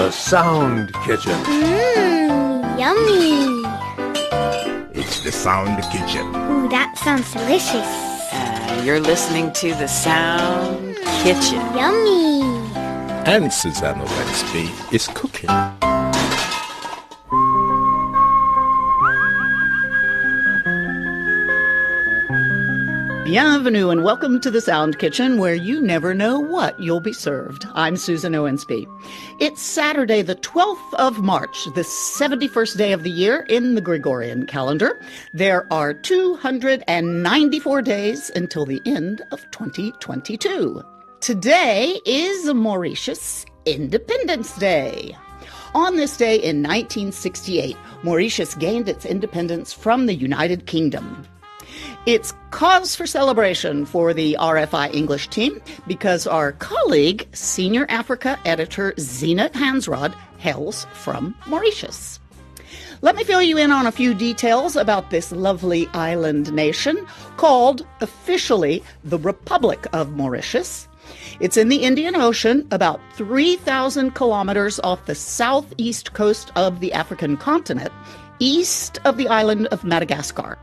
The Sound Kitchen. Mmm, yummy. It's the Sound Kitchen. Ooh, that sounds delicious. Uh, you're listening to the Sound Kitchen. Yummy. And Susan Owensby is cooking. Bienvenue and welcome to the Sound Kitchen where you never know what you'll be served. I'm Susan Owensby. It's Saturday, the 12th of March, the 71st day of the year in the Gregorian calendar. There are 294 days until the end of 2022. Today is Mauritius Independence Day. On this day in 1968, Mauritius gained its independence from the United Kingdom. It's cause for celebration for the RFI English team because our colleague, Senior Africa Editor Zeenat Hansrod, hails from Mauritius. Let me fill you in on a few details about this lovely island nation called officially the Republic of Mauritius. It's in the Indian Ocean, about 3,000 kilometers off the southeast coast of the African continent, east of the island of Madagascar.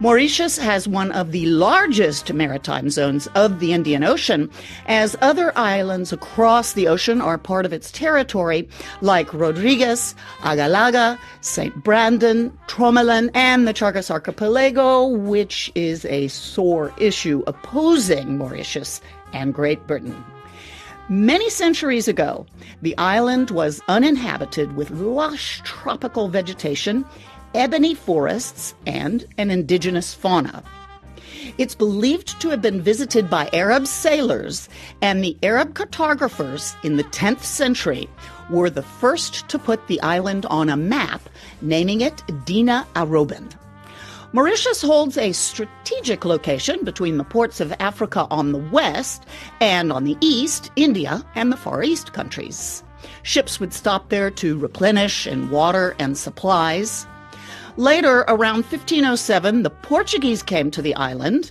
Mauritius has one of the largest maritime zones of the Indian Ocean, as other islands across the ocean are part of its territory, like Rodrigues, Agaléga, St. Brandon, Tromelin, and the Chagos Archipelago, which is a sore issue opposing Mauritius and Great Britain. Many centuries ago, the island was uninhabited with lush tropical vegetation ebony forests, and an indigenous fauna. It's believed to have been visited by Arab sailors, and the Arab cartographers in the 10th century were the first to put the island on a map, naming it Dina Aroban. Mauritius holds a strategic location between the ports of Africa on the west and on the east, India and the Far East countries. Ships would stop there to replenish in water and supplies. Later, around 1507, the Portuguese came to the island.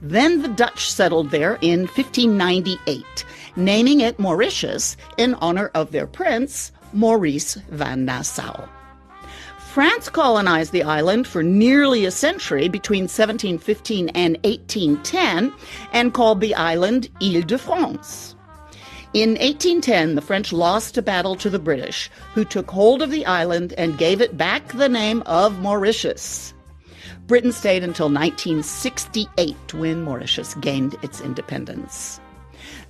Then the Dutch settled there in 1598, naming it Mauritius in honor of their prince, Maurice van Nassau. France colonized the island for nearly a century between 1715 and 1810 and called the island Ile de France. In 1810, the French lost a battle to the British, who took hold of the island and gave it back the name of Mauritius. Britain stayed until 1968 when Mauritius gained its independence.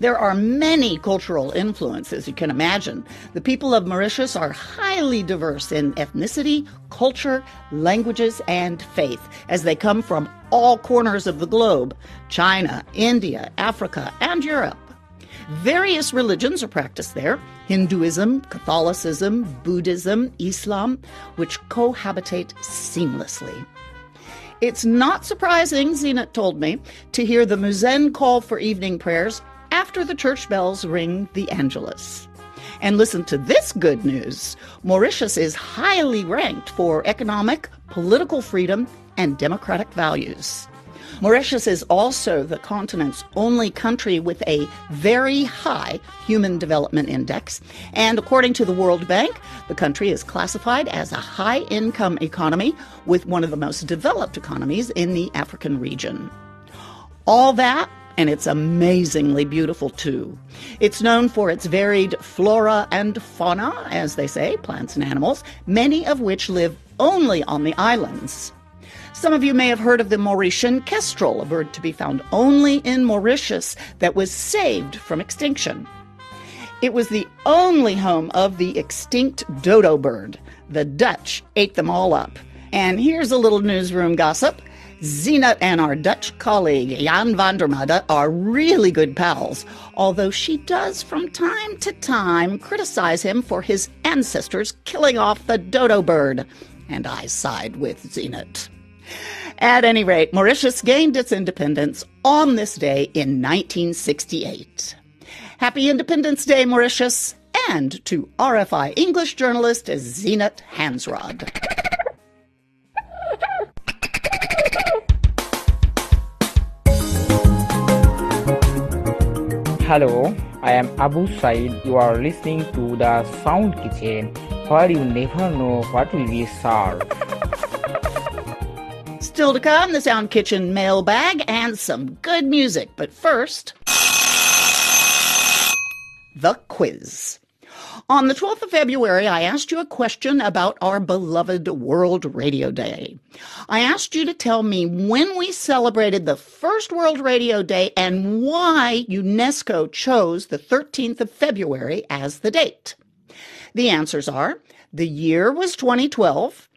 There are many cultural influences, you can imagine. The people of Mauritius are highly diverse in ethnicity, culture, languages, and faith, as they come from all corners of the globe China, India, Africa, and Europe. Various religions are practiced there Hinduism, Catholicism, Buddhism, Islam, which cohabitate seamlessly. It's not surprising, Zeenat told me, to hear the Muezzin call for evening prayers after the church bells ring the Angelus. And listen to this good news Mauritius is highly ranked for economic, political freedom, and democratic values. Mauritius is also the continent's only country with a very high Human Development Index. And according to the World Bank, the country is classified as a high income economy with one of the most developed economies in the African region. All that and it's amazingly beautiful too. It's known for its varied flora and fauna, as they say, plants and animals, many of which live only on the islands. Some of you may have heard of the Mauritian kestrel, a bird to be found only in Mauritius that was saved from extinction. It was the only home of the extinct dodo bird. The Dutch ate them all up. And here's a little newsroom gossip. Zeenat and our Dutch colleague Jan van der Made are really good pals, although she does from time to time criticize him for his ancestors killing off the dodo bird. And I side with Zeenat. At any rate, Mauritius gained its independence on this day in 1968. Happy Independence Day, Mauritius, and to RFI English journalist Zeenat Hansrod. Hello, I am Abu Said. You are listening to the Sound Kitchen, where you never know what will be served. Still to come, the Sound Kitchen mailbag and some good music. But first, the quiz. On the 12th of February, I asked you a question about our beloved World Radio Day. I asked you to tell me when we celebrated the first World Radio Day and why UNESCO chose the 13th of February as the date. The answers are the year was 2012,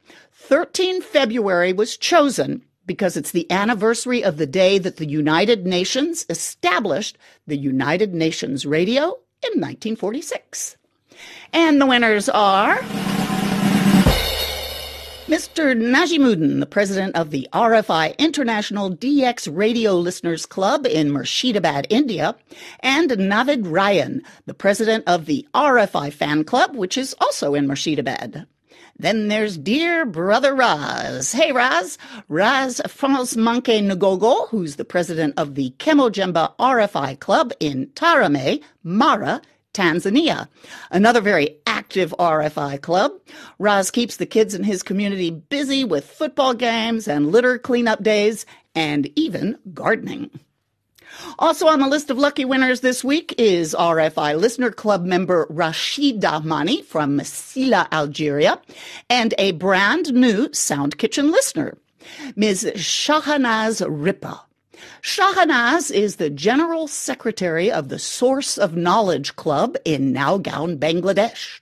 13 February was chosen because it's the anniversary of the day that the United Nations established the United Nations Radio in 1946. And the winners are Mr. Najimuddin, the president of the RFI International DX Radio Listeners Club in Murshidabad, India, and Navid Ryan, the president of the RFI Fan Club, which is also in Murshidabad. Then there's dear brother Raz. Hey, Raz. Raz France Manke Ngogo, who's the president of the Kemojemba RFI Club in Tarime, Mara, Tanzania. Another very active RFI club. Raz keeps the kids in his community busy with football games and litter cleanup days and even gardening. Also on the list of lucky winners this week is RFI Listener Club member Rashida Mani from Sila, Algeria, and a brand new Sound Kitchen listener, Ms. Shahanaz Ripa. Shahanaz is the General Secretary of the Source of Knowledge Club in Nowgaon, Bangladesh.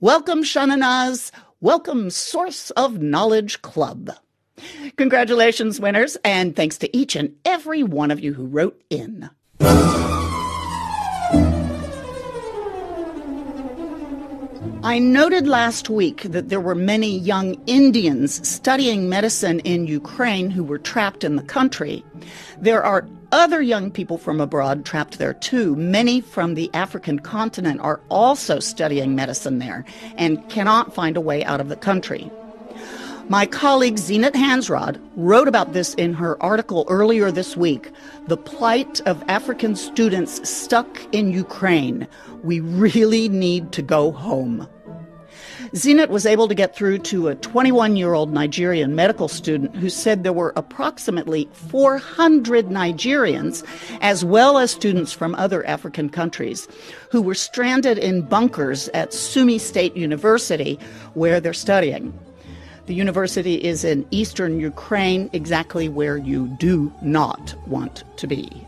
Welcome, Shahanaz. Welcome, Source of Knowledge Club. Congratulations, winners, and thanks to each and every one of you who wrote in. I noted last week that there were many young Indians studying medicine in Ukraine who were trapped in the country. There are other young people from abroad trapped there too. Many from the African continent are also studying medicine there and cannot find a way out of the country. My colleague Zeenat Hansrod wrote about this in her article earlier this week The Plight of African Students Stuck in Ukraine. We really need to go home. Zeenat was able to get through to a 21 year old Nigerian medical student who said there were approximately 400 Nigerians, as well as students from other African countries, who were stranded in bunkers at Sumy State University where they're studying. The university is in eastern Ukraine, exactly where you do not want to be.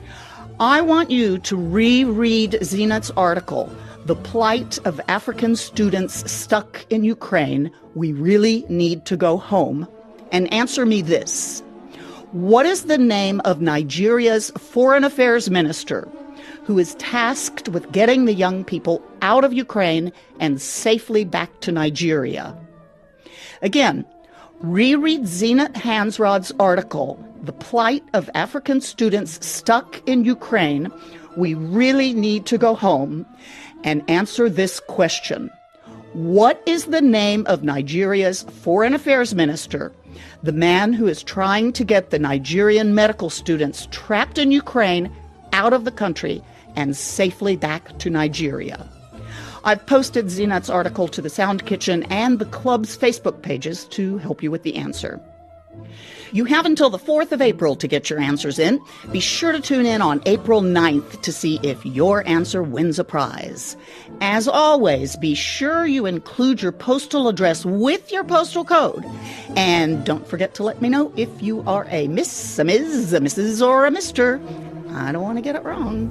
I want you to reread Zeenat's article, The Plight of African Students Stuck in Ukraine. We really need to go home. And answer me this What is the name of Nigeria's foreign affairs minister who is tasked with getting the young people out of Ukraine and safely back to Nigeria? Again, reread Zeenat Hansrod's article, The Plight of African Students Stuck in Ukraine. We really need to go home and answer this question. What is the name of Nigeria's foreign affairs minister, the man who is trying to get the Nigerian medical students trapped in Ukraine out of the country and safely back to Nigeria? I've posted Zeenat's article to the Sound Kitchen and the club's Facebook pages to help you with the answer. You have until the 4th of April to get your answers in. Be sure to tune in on April 9th to see if your answer wins a prize. As always, be sure you include your postal address with your postal code. And don't forget to let me know if you are a Miss, a Ms., a Mrs., or a Mr. I don't want to get it wrong.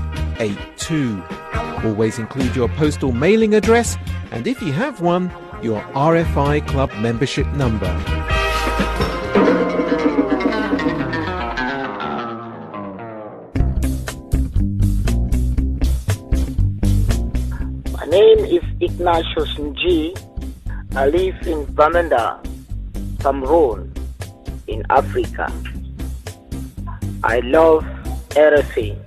9682. Always include your postal mailing address, and if you have one, your RFI Club membership number. My name is Ignatius Nji. I live in Bamenda, Cameroon, in Africa. I love RFA.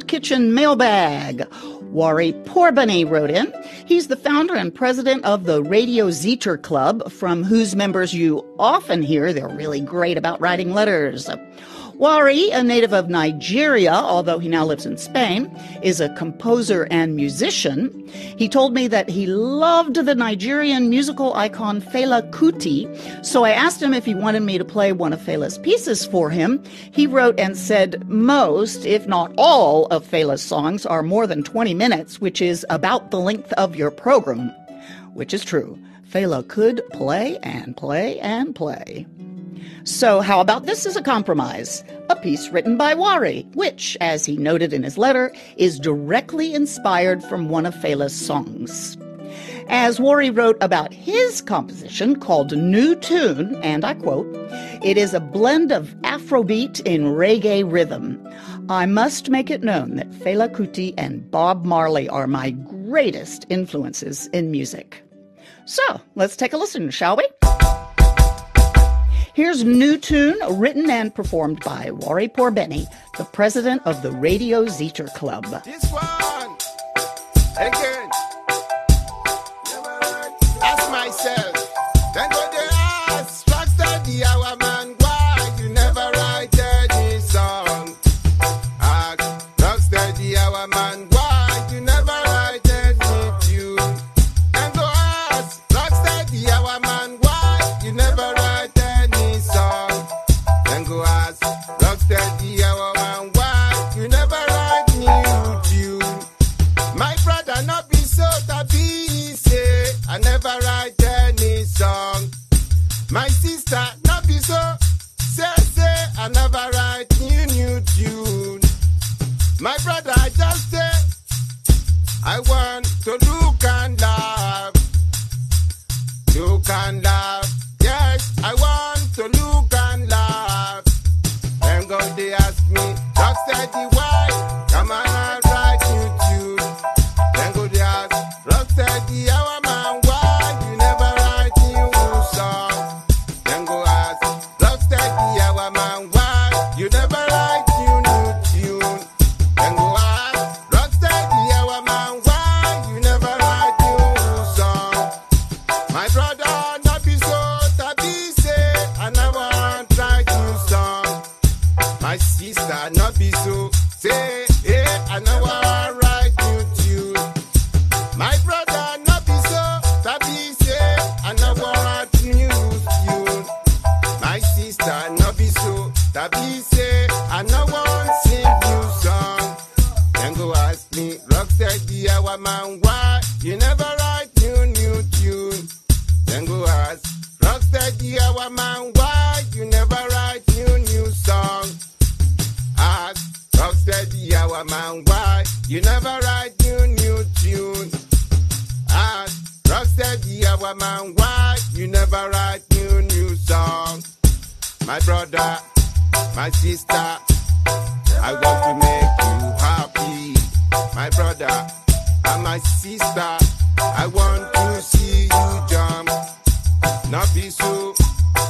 Kitchen mailbag. Warie Porbeni wrote in. He's the founder and president of the Radio Zeter Club, from whose members you often hear they're really great about writing letters. Warie, a native of Nigeria, although he now lives in Spain, is a composer and musician. He told me that he loved the Nigerian musical icon Fela Kuti, so I asked him if he wanted me to play one of Fela's pieces for him. He wrote and said most, if not all, of Fela's songs are more than 20 minutes, which is about the length of your program. Which is true. Fela could play and play and play. So, how about this as a compromise? A piece written by Warie, which, as he noted in his letter, is directly inspired from one of Fela's songs. As Warie wrote about his composition called New Tune, and I quote, it is a blend of Afrobeat in reggae rhythm. I must make it known that Fela Kuti and Bob Marley are my greatest influences in music. So, let's take a listen, shall we? Here's New Tune, written and performed by Warie Porbeni, the president of the Radio Zeter Club. This one again. Want to not be you never write new new song. My brother, my sister, I want to make you happy. My brother and my sister, I want to see you jump. Not be so.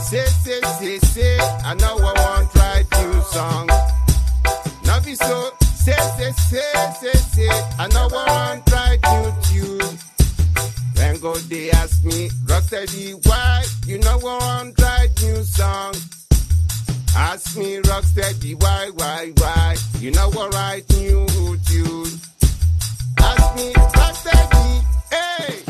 Say, say, say, say, I know I want write you song. Not be so. Say, say, say, say, say, I know I want write you tune. Go they ask me, Rocksteady, why you know want write new song? Ask me, Rocksteady, why, why, why? You know I write new tune. Ask me, Rocksteady, hey,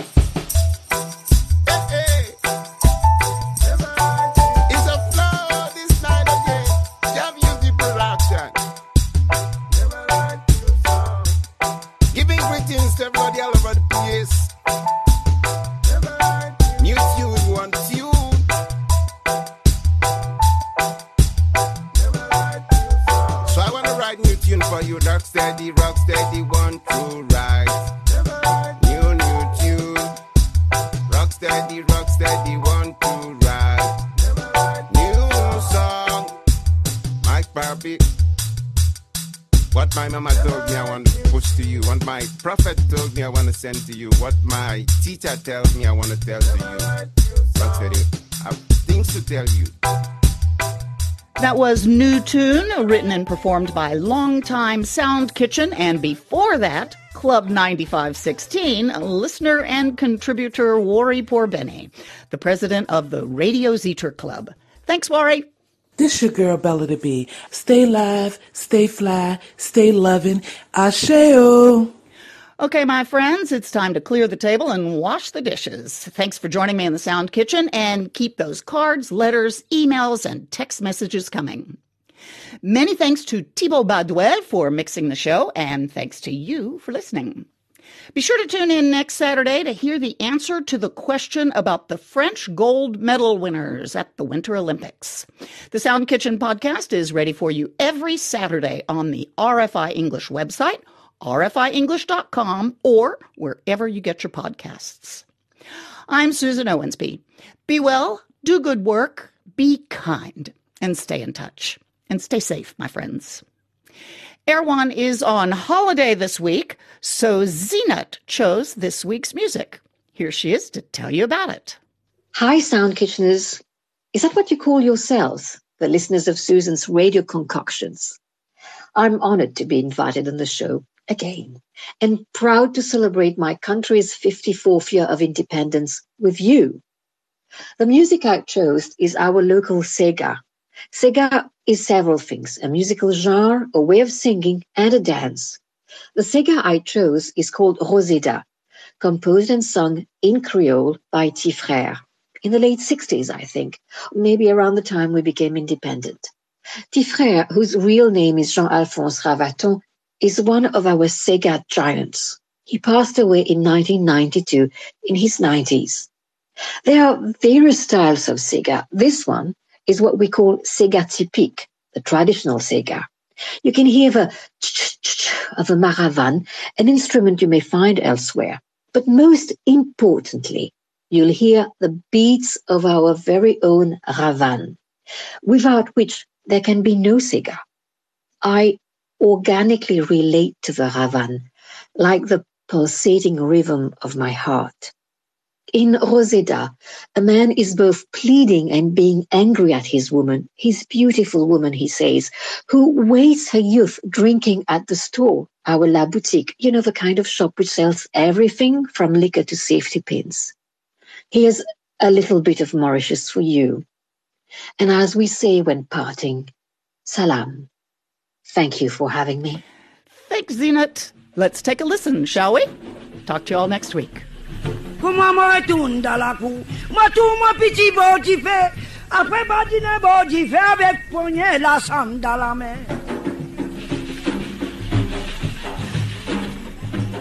prophet told me I want to send to you. What my teacher tells me I want to tell to you. Rock steady. I have things to tell you. That was New Tune, written and performed by longtime Sound Kitchen, and before that, Club 9516, listener and contributor Warie Porbeni, the president of the Radio Zeter Club. Thanks, Warie. This your girl Bella to be. Stay live, stay fly, stay loving. Asheo. Okay, my friends, it's time to clear the table and wash the dishes. Thanks for joining me in the Sound Kitchen and keep those cards, letters, emails, and text messages coming. Many thanks to Thibaut Baduel for mixing the show, and thanks to you for listening. Be sure to tune in next Saturday to hear the answer to the question about the French gold medal winners at the Winter Olympics. The Sound Kitchen podcast is ready for you every Saturday on the RFI English website rfienglish.com, or wherever you get your podcasts. I'm Susan Owensby. Be well, do good work, be kind, and stay in touch. And stay safe, my friends. Erwan is on holiday this week, so Zeenat chose this week's music. Here she is to tell you about it. Hi, Sound Kitcheners. Is that what you call yourselves, the listeners of Susan's radio concoctions? I'm honored to be invited on the show again and proud to celebrate my country's 54th year of independence with you. The music I chose is our local Sega. Sega is several things, a musical genre, a way of singing, and a dance. The Sega I chose is called Roseda, composed and sung in Creole by Tifrère in the late 60s, I think, maybe around the time we became independent. Tifrère, whose real name is Jean-Alphonse Ravaton, is one of our Sega giants. He passed away in 1992 in his 90s. There are various styles of Sega. This one is what we call Sega typique, the traditional Sega. You can hear the of a maravan, an instrument you may find elsewhere. But most importantly, you'll hear the beats of our very own ravan, without which there can be no Sega. I organically relate to the Ravan, like the pulsating rhythm of my heart. In Roseda, a man is both pleading and being angry at his woman, his beautiful woman, he says, who wastes her youth drinking at the store, our La Boutique, you know, the kind of shop which sells everything from liquor to safety pins. Here's a little bit of Mauritius for you. And as we say when parting, salam. Thank you for having me. Thanks, Zeenat. Let's take a listen, shall we? Talk to you all next week. Comment me retourne dans la cour. Moi tout mon petit beau j'y fais. Après badine beau j'y fais avec poignet la sang dans la main.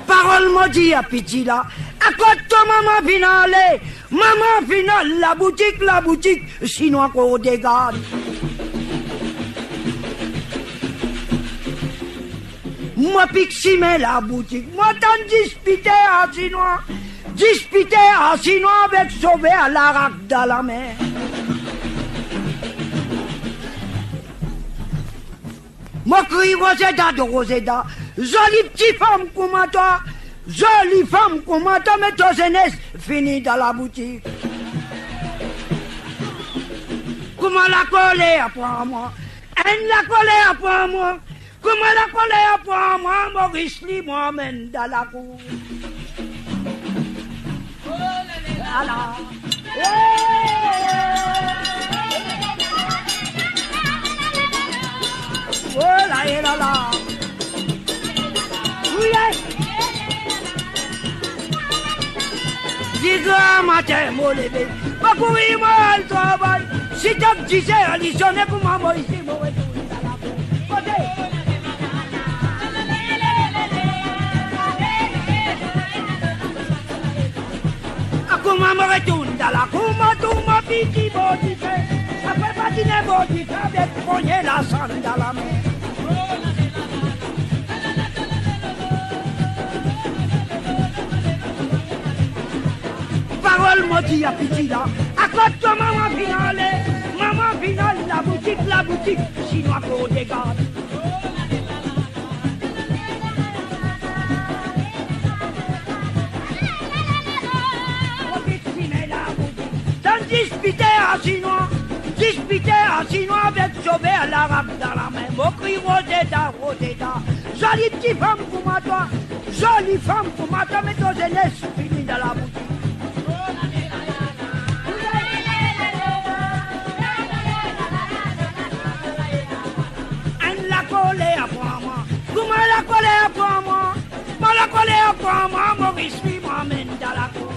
Parole m'a à petit là. À quoi toi maman finale? Maman finale la boutique la boutique sinon qu'on dégage. Moi pixime la boutique, moi t'en disputé à Chinois, disputé à Chinois avec sauvé à l'arac dans la mer. Moi crie Rosetta de Rosetta, jolie petite femme comme toi, jolie femme comme toi, mais toi jeunesse fini dans la boutique. Comment la coller après moi? Elle la coller après moi? kumelakole kwa mambo gislimu amendalaku ala Ola ela la Uye Diga mate molebe Bakui mal tobai Sitak jise alisone kumamo isi mowe tu Kote Kote kuma mɔgɔ tun dala kuma tun ma piti bɔti fɛ a fɛ patinɛ bɔti k'a bɛ la san dala mɛ. Parole maudit à Pitila, accorde-toi mama finale, maman finale, la boutique, la boutique, chinois pour des gardes. Chinois avec Jobert l'arabe dans la main. Mon cri Rosetta, Rosetta. Jolie petite femme pour moi, toi. Jolie femme pour moi, toi. Mais toi, je laisse fini dans la boutique. Comment la collé à moi? Moi la collé à moi. Maurice, lui m'emmène dans la cour.